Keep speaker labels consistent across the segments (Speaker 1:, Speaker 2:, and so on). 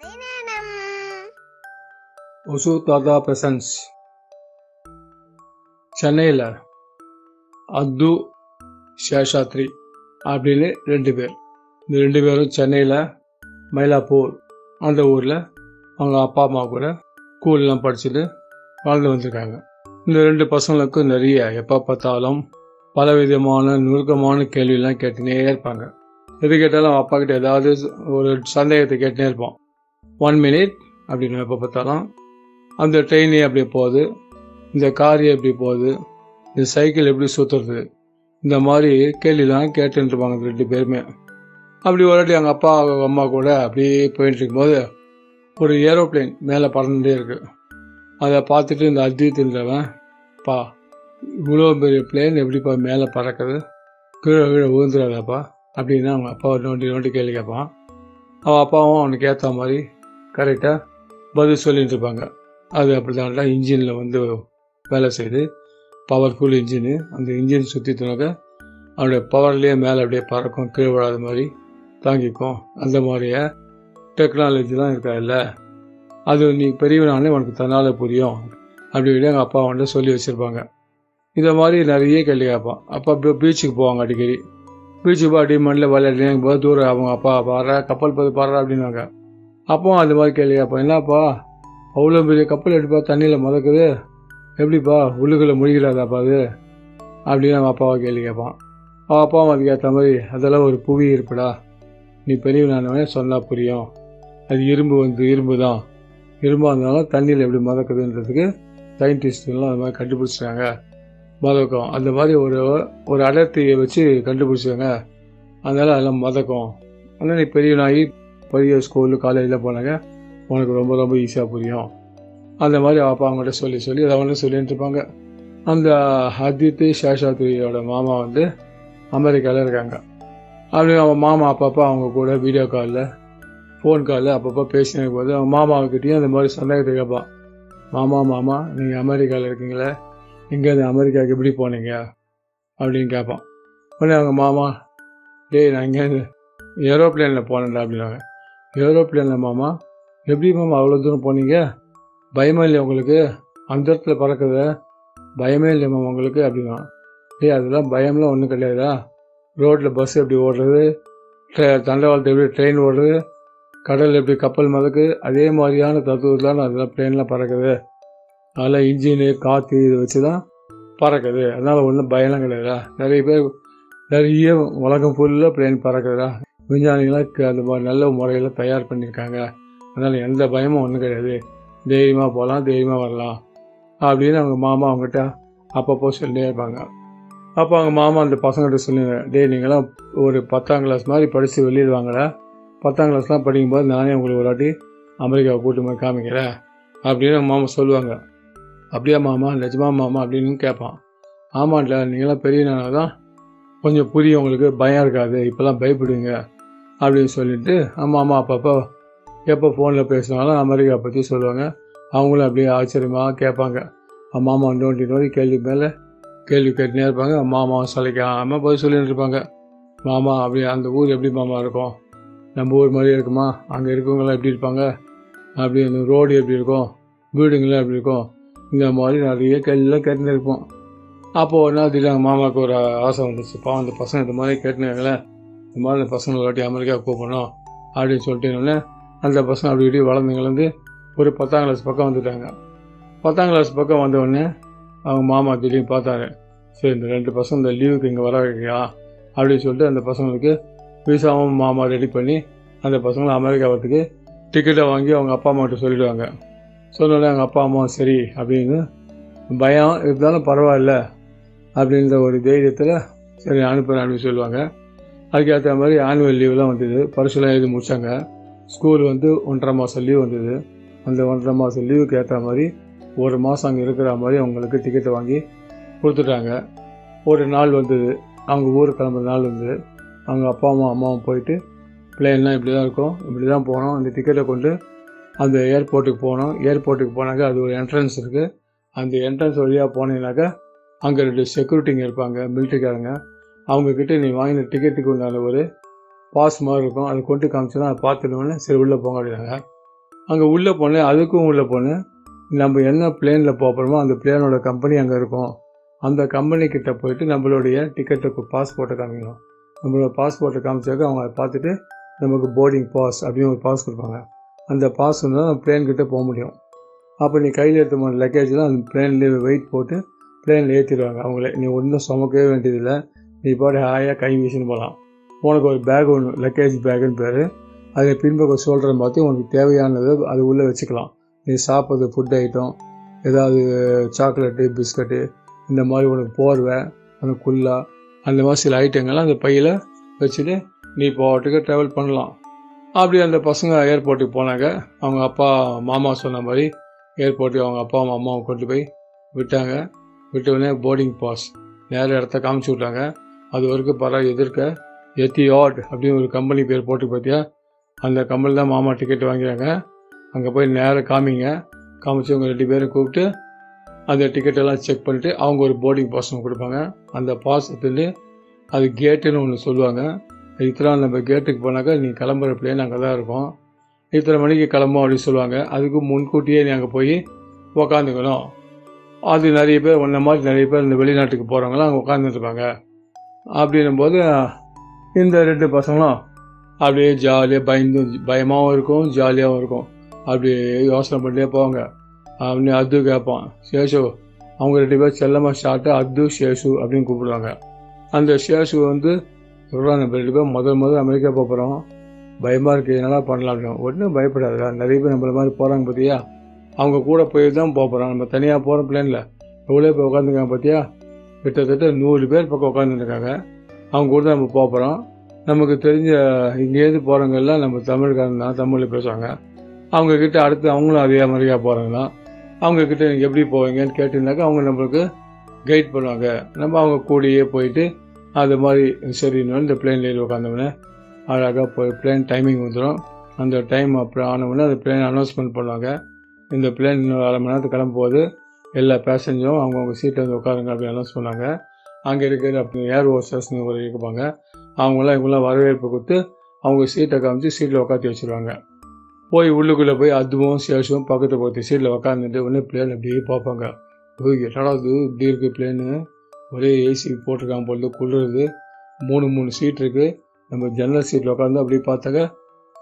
Speaker 1: கதை
Speaker 2: ஒசு தாதா பிரசன்ஸ். சென்னையில் அத்து சேஷாத்ரி அப்படின்னு ரெண்டு பேர். இந்த ரெண்டு பேரும் சென்னையில் மயிலாப்பூர் அந்த ஊரில் அவங்க அப்பா அம்மா கூட ஸ்கூல்லாம் படிச்சுட்டு வளர்ந்து வந்திருக்காங்க. இந்த ரெண்டு பசங்களுக்கும் நிறைய எப்போ பார்த்தாலும் பலவிதமான நுணுக்கமான கேள்வியெல்லாம் கேட்டுனே இருப்பாங்க. எது கேட்டாலும் அவன் அப்பா கிட்ட ஏதாவது ஒரு சந்தேகத்தை கேட்டுனே இருப்பான் ஒன் மினிட் அப்படின்னு எப்போ பார்த்தாலும் அந்த ட்ரெயின் எப்படி போகுது இந்த கார் எப்படி போகுது இந்த சைக்கிள் எப்படி சுற்றுறது இந்த மாதிரி கேள்விலாம் கேட்டுருப்பாங்க இந்த ரெண்டு பேருமே. அப்படி ஒருவாட்டி எங்கள் அப்பா அம்மா கூட அப்படியே போயிட்டு இருக்கும்போது ஒரு ஏரோப்ளேன் மேலே பறந்துட்டே இருக்கு. அதை பார்த்துட்டு இந்த அத்தியத்தின்றவன் பா இவ்வளோ பெரிய பிளேன் எப்படிப்பா மேலே பறக்குது? கீழே கீழே விழுந்துடாதாப்பா அப்படின்னு அவங்க அப்பா நோண்டி நோண்டி கேள்வி கேட்பான். அவன் அப்பாவும் அவனுக்கு ஏற்ற மாதிரி கரெக்டாக பதில் சொல்லிகிட்டு இருப்பாங்க அது அப்படிதான் இன்ஜினில் வந்து வேலை செய்யுது. பவர்ஃபுல் இன்ஜினு அந்த இன்ஜின் சுற்றிட்டுனாக்க அவனுடைய பவர்லேயே மேலே அப்படியே பறக்கும் கீழே விழாத மாதிரி தாங்கிக்கும். அந்த மாதிரியே? டெக்னாலஜிலாம் இல்லை? அது நீ பெரியவனாலே உனக்கு தன்னால் புரியும். அப்படி இப்படி எங்கள் அப்பா வந்து சொல்லி வச்சுருப்பாங்க. இந்த மாதிரி நிறைய கேள்வி கேட்பான். அப்பா பீச்சுக்கு போவாங்க அடிக்கடி. பீச்சுக்கு போய் அடி மண்ணில் விளையாடுறீங்க போது தூரம் அவங்க அப்பா பாடுற கப்பல் பார்த்து பாடுறா அப்படின்னாங்க அப்பவும் அது மாதிரி கேள்வி கேட்பான். என்னப்பா அவ்வளோ பெரிய கப்பல் எடுப்பா தண்ணியில் மிதக்குது? எப்படிப்பா உள்ளுக்குள்ளே முழுகிறாதாப்பா அது? அப்படின்னு அவன் அப்பாவை கேள்வி கேட்பான். அவன் அப்பாவும் அதுக்கு ஏற்ற மாதிரி அதெல்லாம் ஒரு புவி இருப்புடா. நீ பெரியவனானவனே சொன்னால் புரியும். அது இரும்பு வந்து இரும்பு தான். இரும்பாக இருந்தாலும் தண்ணியில் எப்படி மிதக்குதுன்றதுக்கு சயின்டிஸ்ட்லாம் அது மாதிரி கண்டுபிடிச்சிட்டாங்க. மதக்கம். அந்த மாதிரி ஒரு ஒரு அடர்த்தியை வச்சு கண்டுபிடிச்சாங்க அதனால் அதெல்லாம் மதக்கம். ஆனால் நீ பெரியவனாகி பெரிய ஸ்கூலு காலேஜில் போனாங்க. உனக்கு ரொம்ப ரொம்ப ஈஸியாக புரியும். அந்த மாதிரி அப்பா அவங்கள்ட்ட சொல்லி சொல்லி அதை வந்து சொல்லிட்டு இருப்பாங்க. அந்த ஹதித்து சேஷாத்ரியோட மாமா வந்து அமெரிக்காவில் இருக்காங்க. அப்படி அவன் மாமா அப்பப்போ அவங்க கூட வீடியோ காலில் ஃபோன் காலில் அப்பப்போ பேசினே போது அவன் மாமாவுக்கிட்டேயும் அந்த மாதிரி சந்தேகத்தை கேட்பான். மாமா மாமா நீங்கள் அமெரிக்காவில் இருக்கீங்களே? இங்கேருந்து அமெரிக்காவுக்கு எப்படி போனீங்க? அப்படின்னு கேட்பான். உடனே அவங்க மாமா டேய் நான் இங்கேருந்து ஏரோப்ளேனில் போனேன்டா அப்படின்னாங்க ஏரோப்ளேனில் மாமா? எப்படி மாமா அவ்வளோ தூரம் போனீங்க? பயமே இல்லையா உங்களுக்கு? அந்த இடத்துல பறக்குத பயமே இல்லை மாமா உங்களுக்கு? அப்படின்னா. ஏய் அதெல்லாம் பயம்லாம் ஒன்றும் கிடையாதா? ரோட்டில் பஸ் எப்படி ஓடுறது? ட்ரெ- தண்டவாளத்தை எப்படி ட்ரெயின் ஓடுறது? கடல் எப்படி கப்பல் மதக்கு? அதே மாதிரியான தத்துவத்தில் அதெல்லாம் பிளேன்லாம் பறக்குது அதெல்லாம் இன்ஜினு காற்று இதை வச்சு தான் பறக்குது அதனால் ஒன்றும் பயம்லாம் கிடையாதா? நிறைய பேர் நிறைய உலகம் ஃபுல்லாக பிளேன் பறக்குதா விஞ்ஞானிகளுக்கு அது அந்த மாதிரி நல்ல முறையில் தயார் பண்ணியிருக்காங்க. அதனால் எந்த பயமும் ஒன்றும் கிடையாது. தைரியமாக போகலாம் தைரியமாக வரலாம் அப்படின்னு அவங்க மாமா அவங்ககிட்ட அப்பப்போ சொல்லிட்டே இருப்பாங்க. அப்போ அவங்க மாமா அந்த பசங்கள்கிட்ட சொல்லுங்க டே நீங்களாம் ஒரு பத்தாம் கிளாஸ் மாதிரி படித்து வெளியிடுவாங்களே பத்தாம் கிளாஸ்லாம் படிக்கும்போது நானே உங்களுக்கு ஒரு வாட்டி அமெரிக்காவை கூட்டு போய் காமிக்கிறேன் அப்படின்னு அவங்க மாமா சொல்லுவாங்க. அப்படியா மாமா? நிஜமா மாமா? அப்படின்னு கேட்பான். ஆமாம்ல நீங்களாம் பெரியனால தான் கொஞ்சம் புரியும் உங்களுக்கு பயம் இருக்காது. இப்போல்லாம் பயப்படுவீங்க அப்படின்னு சொல்லிட்டு அம்மா அம்மா அப்பப்போ எப்போ ஃபோனில் பேசினாலும் அமெரிக்கா பற்றி சொல்லுவாங்க. அவங்களும் அப்படியே ஆச்சரியமாக கேட்பாங்க. மாமா நோண்டி நோண்டி கேள்வி மேலே கேள்வி கேட்டுனே இருப்பாங்க. மாமாவும் சலிக்காமல் போய் சொல்லிட்டு இருப்பாங்க. மாமா அப்படி அந்த ஊர் எப்படி மாமா இருக்கும்? நம்ம ஊர் மாதிரி இருக்குமா? அங்கே இருக்கவங்களாம் எப்படி இருப்பாங்க? அப்படி அந்த ரோடு எப்படி இருக்கும்? வீடுங்களாம் எப்படி இருக்கும்? இந்த மாதிரி நிறைய கேள்விலாம் கேட்டுன்னு இருப்போம். அப்போது ஒன்றா திடீர்னு எங்கள் மாமாவுக்கு ஒரு ஆசை வந்துச்சு. அந்த பசங்க இந்த மாதிரி கேட்டுனாங்களே இந்த மாதிரி அந்த பசங்களை ஒரு அமெரிக்கா கூப்பிடணும் அப்படின்னு சொல்லிட்டு அந்த பசங்க அப்படி இப்படி வளர்ந்து ஒரு பத்தாம் கிளாஸ் பக்கம் வந்துட்டாங்க. பத்தாம் கிளாஸ் பக்கம் வந்தவுடனே அவங்க மாமா திடீர்னு பார்த்தாரு. சரி இந்த ரெண்டு பசங்க இந்த லீவுக்கு இங்கே வர வைக்கியா அப்படின்னு சொல்லிட்டு அந்த பசங்களுக்கு விசாவும் மாமா ரெடி பண்ணி அந்த பசங்களை அமெரிக்கா வரத்துக்கு டிக்கெட்டை வாங்கி அவங்க அப்பா அம்மாட்ட சொல்லிடுவாங்க. சொன்னோடனே அவங்க அப்பா அம்மா சரி அப்படின்னு பயம் இருந்தாலும் பரவாயில்ல அப்படின்ற ஒரு தைரியத்தில் சரி அனுப்புகிறேன் அப்படின்னு சொல்லுவாங்க. அதுக்கேற்ற மாதிரி ஆனுவல் லீவ்லாம் வந்தது. பரிசுலாம் எழுதி முடித்தாங்க ஸ்கூல் வந்து ஒன்றரை மாதம் லீவ் வந்தது. அந்த ஒன்றரை மாதம் லீவுக்கு ஏற்ற மாதிரி ஒரு மாதம் அங்கே இருக்கிற மாதிரி அவங்களுக்கு டிக்கெட்டை வாங்கி கொடுத்துட்டாங்க. ஒரு நாள் வந்தது. அவங்க ஊர் கிளம்புற நாள் வந்தது. அவங்க அப்பா அம்மா அம்மாவும் போயிட்டு பிளேன்லாம் இப்படி தான் இருக்கும். இப்படி தான் போனோம். அந்த டிக்கெட்டை கொண்டு அந்த ஏர்போர்ட்டுக்கு போனோம். ஏர்போர்ட்டுக்கு போனாக்க அது ஒரு என்ட்ரன்ஸ் இருக்குது அந்த என்ட்ரன்ஸ் வழியாக போனீங்கன்னாக்கா அங்கே ரெண்டு செக்யூரிட்டிங்க இருப்பாங்க. மிலிட்ரிக்காரங்க அவங்கக்கிட்ட நீ வாங்கின டிக்கெட்டுக்கு உண்டான ஒரு பாஸ் மாதிரி இருக்கும். அதை கொண்டு காமிச்சோன்னா அதை பார்த்துடுவோன்னு சரி உள்ளே போங்க அப்படின்னாங்க. அங்கே உள்ளே போனேன் அதுக்கும் உள்ளே போனேன். நம்ம என்ன பிளேனில் போகிறோமோ அந்த பிளேனோட கம்பெனி அங்கே இருக்கும். அந்த கம்பெனிக்கிட்ட போயிட்டு நம்மளுடைய டிக்கெட்டுக்கு பாஸ்போர்ட்டை காமிக்கணும். நம்மளோட பாஸ்போர்ட்டை காமிச்சாக்க அவங்க அதை பார்த்துட்டு நமக்கு போர்டிங் பாஸ் அப்படின்னு ஒரு பாஸ் கொடுப்பாங்க. அந்த பாஸ் இருந்தால் நம்ம பிளேன்கிட்ட போக முடியும். அப்போ நீ கையில் எடுத்து போன லக்கேஜ்லாம் அந்த பிளேன்லேயே வெயிட் போட்டு பிளேனில் ஏற்றிடுவாங்க அவங்களே நீ ஒன்றும் சுமக்கவே வேண்டியதில்லை. நீ பாட்டு ஹாயாக கை வீசின்னு போகலாம் உனக்கு ஒரு பேக் ஒன்று லக்கேஜ் பேக்குன்னு பேர். அதை பின்பக்கம் சோல்டரை பார்த்து உனக்கு தேவையானது அது உள்ளே வச்சுக்கலாம். நீ சாப்பிட்றது ஃபுட் ஐட்டம் ஏதாவது சாக்லேட்டு பிஸ்கட்டு இந்த மாதிரி உனக்கு போர்வை உனக்கு குல்லா அந்த மாதிரி சில ஐட்டங்கள்லாம் அந்த பையில் வச்சுட்டு நீ பாட்டுக்கு ட்ராவல் பண்ணலாம். அப்படி அந்த பசங்க ஏர்போர்ட்டுக்கு போனாங்க. அவங்க அப்பா மாமா சொன்ன மாதிரி ஏர்போர்ட்டுக்கு அவங்க அப்பா அம்மாவை கொண்டு போய் விட்டாங்க. விட்ட உடனே போர்டிங் பாஸ் நேர இடத்த காமிச்சு விட்டாங்க. அது வரைக்கும் பரவாயில்ல எதிர்க்க எத்தியாட் அப்படின்னு ஒரு கம்பெனி பேர் போட்டு பார்த்தியா? அந்த கம்பெனி தான் மாமா டிக்கெட் வாங்கிறாங்க அங்கே போய் நேராக காமிங்க. காமிச்சு அவங்க ரெண்டு பேரும் கூப்பிட்டு அந்த டிக்கெட்டெல்லாம் செக் பண்ணிட்டு அவங்க ஒரு போர்டிங் பாஸ் கொடுப்பாங்க. அந்த பாஸ் எடுத்துட்டு அது கேட்டுன்னு ஒன்று சொல்லுவாங்க. இத்தனை நம்ம கேட்டுக்கு போனாக்கா நீ கிளம்புற பிளேன் நாங்கள் தான் இருக்கோம். இத்தனை மணிக்கு கிளம்பும் அப்படின்னு சொல்லுவாங்க. அதுக்கு முன்கூட்டியே நீ அங்கே போய் உக்காந்துக்கணும். அது நிறைய பேர் ஒன்றை மாதிரி நிறைய பேர் இந்த வெளிநாட்டுக்கு போகிறவங்களாம் அங்கே உட்காந்துருப்பாங்க அப்படின்னும் போது இந்த ரெண்டு பசங்களும் அப்படியே ஜாலியாக பயந்து பயமாகவும் இருக்கும் ஜாலியாகவும் இருக்கும். அப்படியே யோசனை பண்ணிட்டே போவாங்க. அப்படின்னு அது கேட்பான். சேஷு அவங்க ரெண்டு பேர் செல்லமாக ஷார்ட்டாக அது சேஷு அப்படின்னு கூப்பிடுவாங்க. அந்த சேஷு வந்து சொல்கிறாங்க நம்ம ரெண்டு பேரும் முதல் முதல் அமெரிக்கா போகிறோம் பயமாக இருக்குது என்னெல்லாம் பண்ணலாம் அப்படின்னு. ஒன்றும் பயப்படாதுடா நிறைய பேர் நம்மள மாதிரி போகிறாங்க பார்த்தியா அவங்க கூட போய் தான் போகிறோம் நம்ம தனியாக போகிற பிளேனில் எவ்வளோ போய் உட்காந்துருக்காங்க பார்த்தியா கிட்டத்தட்ட நூறு பேர் பக்கம் உட்காந்துருக்காங்க அவங்க கூட தான் நம்ம போகிறோம் நமக்கு தெரிஞ்ச இங்கேருந்து போகிறவங்க எல்லாம் நம்ம தமிழ்காரன் தான் தமிழில் பேசுவாங்க. அவங்கக்கிட்ட அடுத்து அவங்களும் அதே மாதிரியா போகிறாங்கன்னா அவங்கக்கிட்ட நீங்கள் எப்படி போவீங்கன்னு கேட்டிருந்தாக்கா அவங்க நம்மளுக்கு கைட் பண்ணுவாங்க. நம்ம அவங்க கூடயே போயிட்டு அது மாதிரி சரின்னு இந்த பிளேன்லேயே உட்காந்தோடனே அழகாக போய் பிளேன் டைமிங் வந்துடும் அந்த டைம் அப்புறம் ஆனவுடனே அந்த பிளேன் அனௌன்ஸ்மெண்ட் பண்ணுவாங்க. இந்த பிளேன் இன்னொரு அரை மணி நேரத்துக்கு கிளம்பும்போது எல்லா பேசஞ்சரும் அவங்கவுங்க சீட்டில் வந்து உட்காருங்க அப்படின்லாம் சொன்னாங்க. அங்கே இருக்கிற அப்படி ஏர் ஹோஸ்டர்ஸ்னு ஒரு இருப்பாங்க. அவங்களாம் இவங்களாம் வரவேற்பு கொடுத்து அவங்க சீட்டை காமிச்சு சீட்டில் உட்காந்து வச்சுருவாங்க. போய் உள்ளுக்குள்ளே போய் அதுவும் சேஷும் பக்கத்து பக்கத்து சீட்டில் உட்காந்துட்டு உடனே பிளேன் அப்படியே பார்ப்பாங்க. ஓய் என்னடா இது? இப்படி இருக்குது பிளேனு ஒரே ஏசி போட்டிருக்காங்க பொழுது குளிருது. மூணு மூணு சீட் இருக்குது நம்ம ஜன்னல் சீட்டில் உட்காந்து அப்படியே பார்த்தாக்க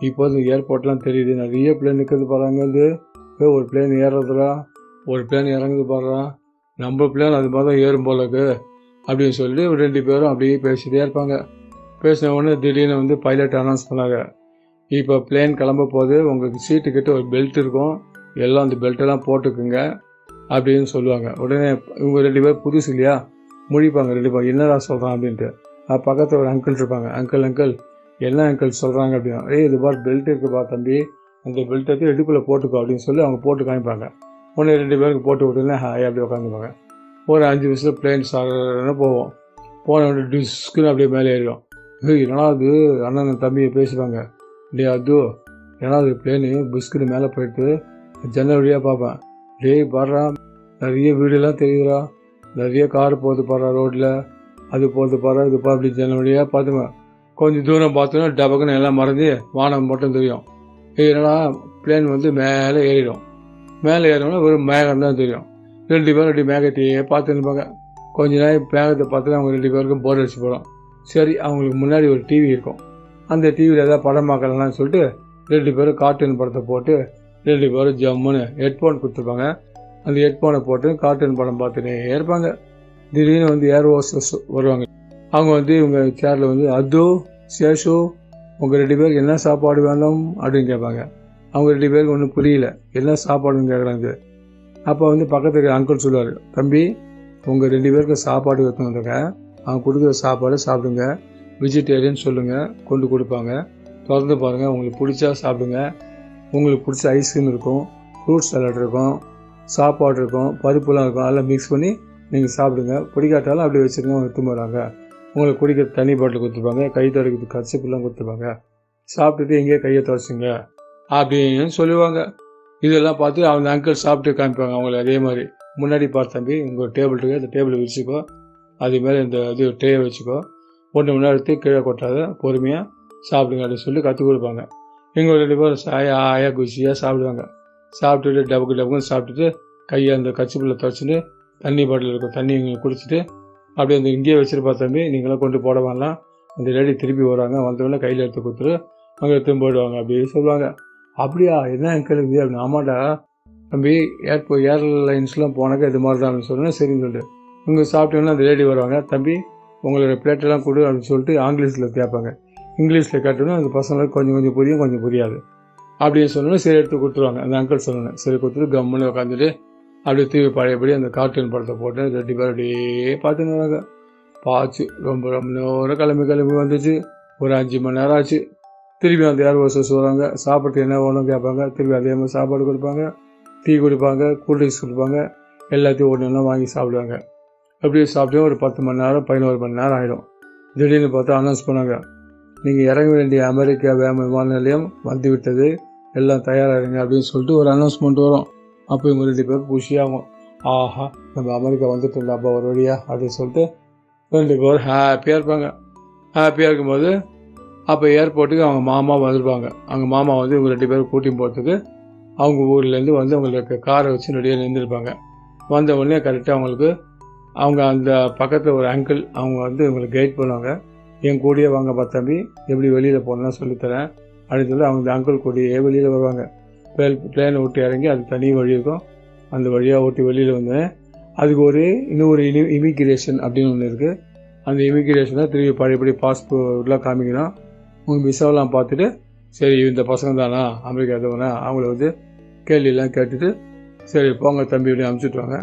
Speaker 2: இப்போ ஏர்போர்ட்லாம் தெரியுது. நிறைய பிளேன் நிற்கிறது பாருங்க ஒரு பிளேன் ஏறுறதுலாம் ஒரு பிளேன் இறங்குது பாடுறா நம்ம பிளேன் அது மாதிரி தான் ஏறும் போலக்கு அப்படின்னு சொல்லி ரெண்டு பேரும் அப்படியே பேசிகிட்டே இருப்பாங்க. பேசின உடனே திடீர்னு வந்து பைலட் அனௌன்ஸ் பண்ணாங்க. இப்போ பிளேன் கிளம்ப போது உங்களுக்கு சீட்டு கிட்ட ஒரு பெல்ட் இருக்கும். எல்லாம் அந்த பெல்ட்டெல்லாம் போட்டுக்குங்க அப்படின்னு சொல்லுவாங்க. உடனே இவங்க ரெண்டு பேர் புதுசு இல்லையா? முழிப்பாங்க ரெண்டு பேர் என்னடா சொல்கிறான் அப்படின்ட்டு. பக்கத்தில் ஒரு அங்கிள் இருப்பாங்க. அங்கிள் அங்கிள் என்ன அங்கிள் சொல்கிறாங்க அப்படின்னா ஏய் இது மாதிரி பெல்ட் இருக்குப்பா தம்பி. அந்த பெல்ட் எடுத்து இடுப்பில் போட்டுக்கோ அப்படின்னு சொல்லி அவங்க போட்டு காமிப்பாங்க. ஒன்று ரெண்டு பேருக்கு போட்டு விட்டுனா ஹாய் அப்படியே உட்காந்துப்பாங்க. ஒரு அஞ்சு வயசில் பிளேன் சாரன்னு போவோம். போன உடனே டிஸ்க்குன்னு அப்படியே மேலே ஏறிடும். ஏய் என்னடா அது அண்ணன் தம்பியை பேசுவாங்க. டே அது ஏன்னா அது பிளேனு பிஸ்குன்னு மேலே போயிட்டு ஜன்னல் வழியாக பார்ப்பேன். டேய் பாடுறா. நிறைய வீடெல்லாம் தெரியுதுடா. நிறைய கார் போகுது பாடுறா ரோட்டில் அது போகிறது பாரு இது பாரு அப்படி ஜன்னல் வழியாக பார்த்துவேன் கொஞ்சம் தூரம் பார்த்தோன்னா டபக்குன்னு எல்லாம் மறந்து வானம் மட்டும் தெரியும். என்னடா? பிளேன் வந்து மேலே ஏறிடும். மேலே ஏறினோன்னா ஒரு மேகம் தான் தெரியும். ரெண்டு பேரும் ரெண்டு மேகத்தையே பார்த்து இருப்பாங்க. கொஞ்ச நேரம் மேகத்தை பார்த்து அவங்க ரெண்டு பேருக்கும் போர் அடிச்சு போகிறோம் சரி அவங்களுக்கு முன்னாடி ஒரு டிவி இருக்கும். அந்த டிவியில் ஏதாவது படம் பார்க்கலாம்னு சொல்லிட்டு ரெண்டு பேரும் கார்ட்டூன் படத்தை போட்டு ரெண்டு பேரும் ஜம்முன்னு ஹெட்ஃபோன் கொடுத்துருப்பாங்க. அந்த ஹெட்ஃபோனை போட்டு கார்ட்டூன் படம் பார்த்துட்டே இருப்பாங்க. திடீர்னு வந்து ஏர் ஹோஸ்டஸ் வருவாங்க. அவங்க வந்து இவங்க சேரில் வந்து அது சேஷு உங்கள் ரெண்டு பேருக்கு என்ன சாப்பாடு வேணும்? அப்படின்னு கேட்பாங்க. அவங்க ரெண்டு பேருக்கு ஒன்றும் புரியல. என்ன சாப்பாடுன்னு கேட்குறாங்க அப்போ வந்து பக்கத்துக்கு அங்கிள் சொல்லுவார் தம்பி உங்கள் ரெண்டு பேருக்கு சாப்பாடு எடுத்து அவங்க கொடுக்குற சாப்பாடு சாப்பிடுங்க. வெஜிடேரியன் சொல்லுங்கள் கொண்டு கொடுப்பாங்க. திறந்து பாருங்கள் உங்களுக்கு பிடிச்சா சாப்பிடுங்க. உங்களுக்கு பிடிச்ச ஐஸ்கிரீம் இருக்கும் ஃப்ரூட் சாலட் இருக்கும் சாப்பாடு இருக்கும் பருப்புலாம் இருக்கும் அதெல்லாம் மிக்ஸ் பண்ணி நீங்கள் சாப்பிடுங்க. பிடிக்காட்டாலும் அப்படி வச்சுருங்க எடுத்து போகிறாங்க உங்களுக்கு குடிக்கிற தண்ணி பாட்டில் கொடுத்துருப்பாங்க கை துடைக்கிறதுக்கு கச்சிப்புலாம் கொடுத்துருப்பாங்க. சாப்பிட்டுட்டு எங்கேயே கையை துடைச்சிங்க அப்படின்னு சொல்லுவாங்க. இதெல்லாம் பார்த்து அவங்க அங்கிள் சாப்பிட்டு காமிப்பாங்க அவங்கள அதே மாதிரி. முன்னாடி பார்த்து தம்பி உங்கள் டேபிள் இருக்கு. அந்த டேபிளை வச்சுக்கோ. அது மேலே இந்த இது டேயை வச்சுக்கோ. ஒன்று முன்னாடி எடுத்து கீழே கொட்டாத பொறுமையாக சாப்பிடுங்க அப்படின்னு சொல்லி கற்றுக் கொடுப்பாங்க. எங்கள் ரெண்டு பேரும் சாயா ஆயா குச்சியாக சாப்பிடுவாங்க. சாப்பிட்டுட்டு டபுக்கு டபுக்குன்னு சாப்பிட்டுட்டு கையை அந்த கச்சிப்பில் துவச்சிட்டு தண்ணி பாட்டில் இருக்கும் தண்ணி இங்கே குடிச்சிட்டு அப்படியே அந்த இங்கேயே வச்சுருப்பா தம்பி. நீங்களாம் கொண்டு போட வரலாம் அந்த லேடி திருப்பி வருவாங்க வந்தவொடனே கையில் எடுத்து கொடுத்துரு. அங்கே எடுத்து போயிடுவாங்க அப்படின்னு சொல்லுவாங்க. அப்படியா? என்ன அங்கிள் அப்படின்னு ஆமாடா. தம்பி ஏர்போ ஏர்லைன்ஸ்லாம் போனாக்க இது மாதிரி தான் சொன்னேன். சரின்னு சொல்லிட்டு இங்கே சாப்பிட்டோன்னா அந்த லேடி வருவாங்க. தம்பி உங்களோட பிளேட்டெல்லாம் கொடு அப்படின்னு சொல்லிட்டு ஆங்கிலீஷில் கேட்பாங்க. இங்கிலீஷில் கேட்டோன்னா அந்த பசங்களுக்கு கொஞ்சம் கொஞ்சம் புரியும் கொஞ்சம் புரியாது. அப்படின்னு சொன்னோன்னே சரி எடுத்து கொடுத்துருவாங்க. அந்த அங்கிள் சொன்னேன். சரி கொடுத்துட்டு கம்முன்னு உட்காந்துட்டு அப்படியே தூவி பழையபடி அந்த கார்ட்டூன் படத்தை போட்டு ரெண்டு பேர் அப்படியே பார்த்துன்னு வராங்க. பாச்சு ரொம்ப ரொம்ப நேரம் கிளம்பி கிளம்பி வந்துச்சு. ஒரு அஞ்சு மணி நேரம் ஆச்சு. திருப்பி அந்த ஏர் ஹோஸ்டர்ஸ் வருவாங்க சாப்பிட்டு என்ன வேணும் கேட்பாங்க திருப்பி அதே மாதிரி சாப்பாடு கொடுப்பாங்க டீ குடிப்பாங்க கூல்ட்ரிங்க்ஸ் கொடுப்பாங்க எல்லாத்தையும் ஒன்று ஒன்றா வாங்கி சாப்பிடுவாங்க. அப்படியே சாப்பிட்டே ஒரு பத்து மணி நேரம் பதினோரு மணி நேரம் ஆகிடும் திடீர்னு பார்த்தா அனௌன்ஸ் பண்ணாங்க நீங்கள் இறங்க வேண்டிய அமெரிக்கா வேம விமான நிலையம் வந்து விட்டது எல்லாம் தயாராகிருங்க அப்படின்னு சொல்லிட்டு ஒரு அனௌன்ஸ்மெண்ட் வரும். அப்போ இவங்க ரெண்டு பேரும் குஷியாகும் ஆஹா நம்ம அமெரிக்கா வந்துட்டு அப்பா ஒரு வழியா அப்படின்னு சொல்லிட்டு ரெண்டு பேரும் ஹாப்பியாக இருப்பாங்க. ஹாப்பியாக இருக்கும்போது அப்போ ஏர்போர்ட்டுக்கு அவங்க மாமா வந்துருப்பாங்க. அவங்க மாமா வந்து இவங்க ரெண்டு பேரும் கூட்டியும் போகிறதுக்கு அவங்க ஊர்லேருந்து வந்து அவங்களுக்கு காரை வச்சு ரெடியாக நின்றுருப்பாங்க வந்த உடனே கரெக்டாக அவங்களுக்கு அவங்க அந்த பக்கத்தில் ஒரு அங்கிள் அவங்க வந்து இவங்களுக்கு கைட் பண்ணுவாங்க. என் கூடயே வாங்க தம்பி எப்படி வெளியில் போகணும்னு சொல்லித்தரேன். அப்படின்னு சொல்லி அவங்க அங்கிள் கூடயே வெளியில் வருவாங்க. பிளேனை விட்டு இறங்கி அது தனி வழி இருக்கும். அந்த வழியாக ஓட்டி வெளியில் வந்தேன். அதுக்கு ஒரு இன்னொரு இனி இமிக்ரேஷன் அப்படின்னு ஒன்று இருக்குது அந்த இமிக்ரேஷனை திருப்பி பழையபடி பாஸ்போர்ட்லாம் காமிக்கணும். உங்கள் விசாவெல்லாம் பார்த்துட்டு சரி இந்த பசங்க தானா அமெரிக்கா தவனா அவங்கள வந்து கேள்வியெல்லாம் கேட்டுட்டு சரி போங்க தம்பி இப்படி அனுப்பிச்சுட்டு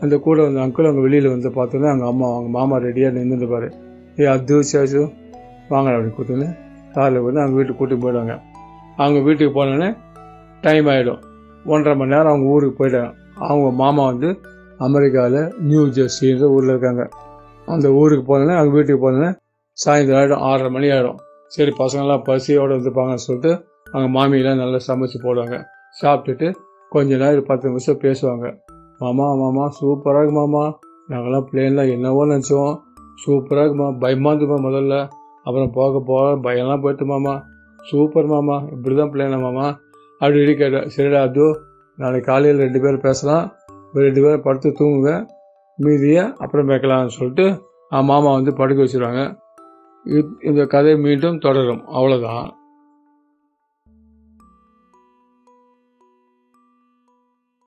Speaker 2: அந்த கூட வந்து அங்கிள் அவங்க வெளியில் வந்து பார்த்தோன்னே அவங்க அம்மா அவங்க மாமா ரெடியாக நின்றுருப்பார் ஏ அது சேச்சு வாங்க அப்படி கூட்டுன்னு காரில் வந்து அவங்க வீட்டுக்கு கூட்டிட்டு போயிடுவாங்க. அவங்க வீட்டுக்கு போனோடனே டைம் ஆகிடும் ஒன்றரை மணி நேரம் அவங்க ஊருக்கு போயிட்டாங்க. அவங்க மாமா வந்து அமெரிக்காவில் நியூ ஜெர்சின்ற ஊரில் இருக்காங்க. அந்த ஊருக்கு போனோடனே அவங்க வீட்டுக்கு போனோடனே சாயந்தரம் ஆகிடும் ஆறரை மணி ஆகிடும் சரி பசங்கள்லாம் பசியோடு இருந்துப்பாங்கன்னு சொல்லிட்டு அவங்க மாமியெல்லாம் நல்லா சமைச்சு போடுவாங்க. சாப்பிட்டுட்டு கொஞ்ச நேரம் பத்து நிமிஷம் பேசுவாங்க. மாமா மாமா சூப்பராக இருக்கு மாமா. நாங்கள்லாம் பிளேனில் என்னவோ நினச்சோம். சூப்பராக இருக்குமா பயமாக இருந்துமா முதல்ல. அப்புறம் போக போக பயம்லாம் போயிட்டு மாமா. சூப்பர் மாமா. இப்படி தான் பிளேனா மாமா. அப்படி இப்படி கேட்டேன் சரிடா அது நாளைக்கு காலையில் ரெண்டு பேரும் பேசலாம். ரெண்டு பேரும் படுத்து தூங்குங்க. மீதியை அப்புறம் வைக்கலாம்னு சொல்லிட்டு மாமா வந்து படுக்க வச்சுருவாங்க. இந்த கதை மீண்டும் தொடரும். அவ்வளோதான்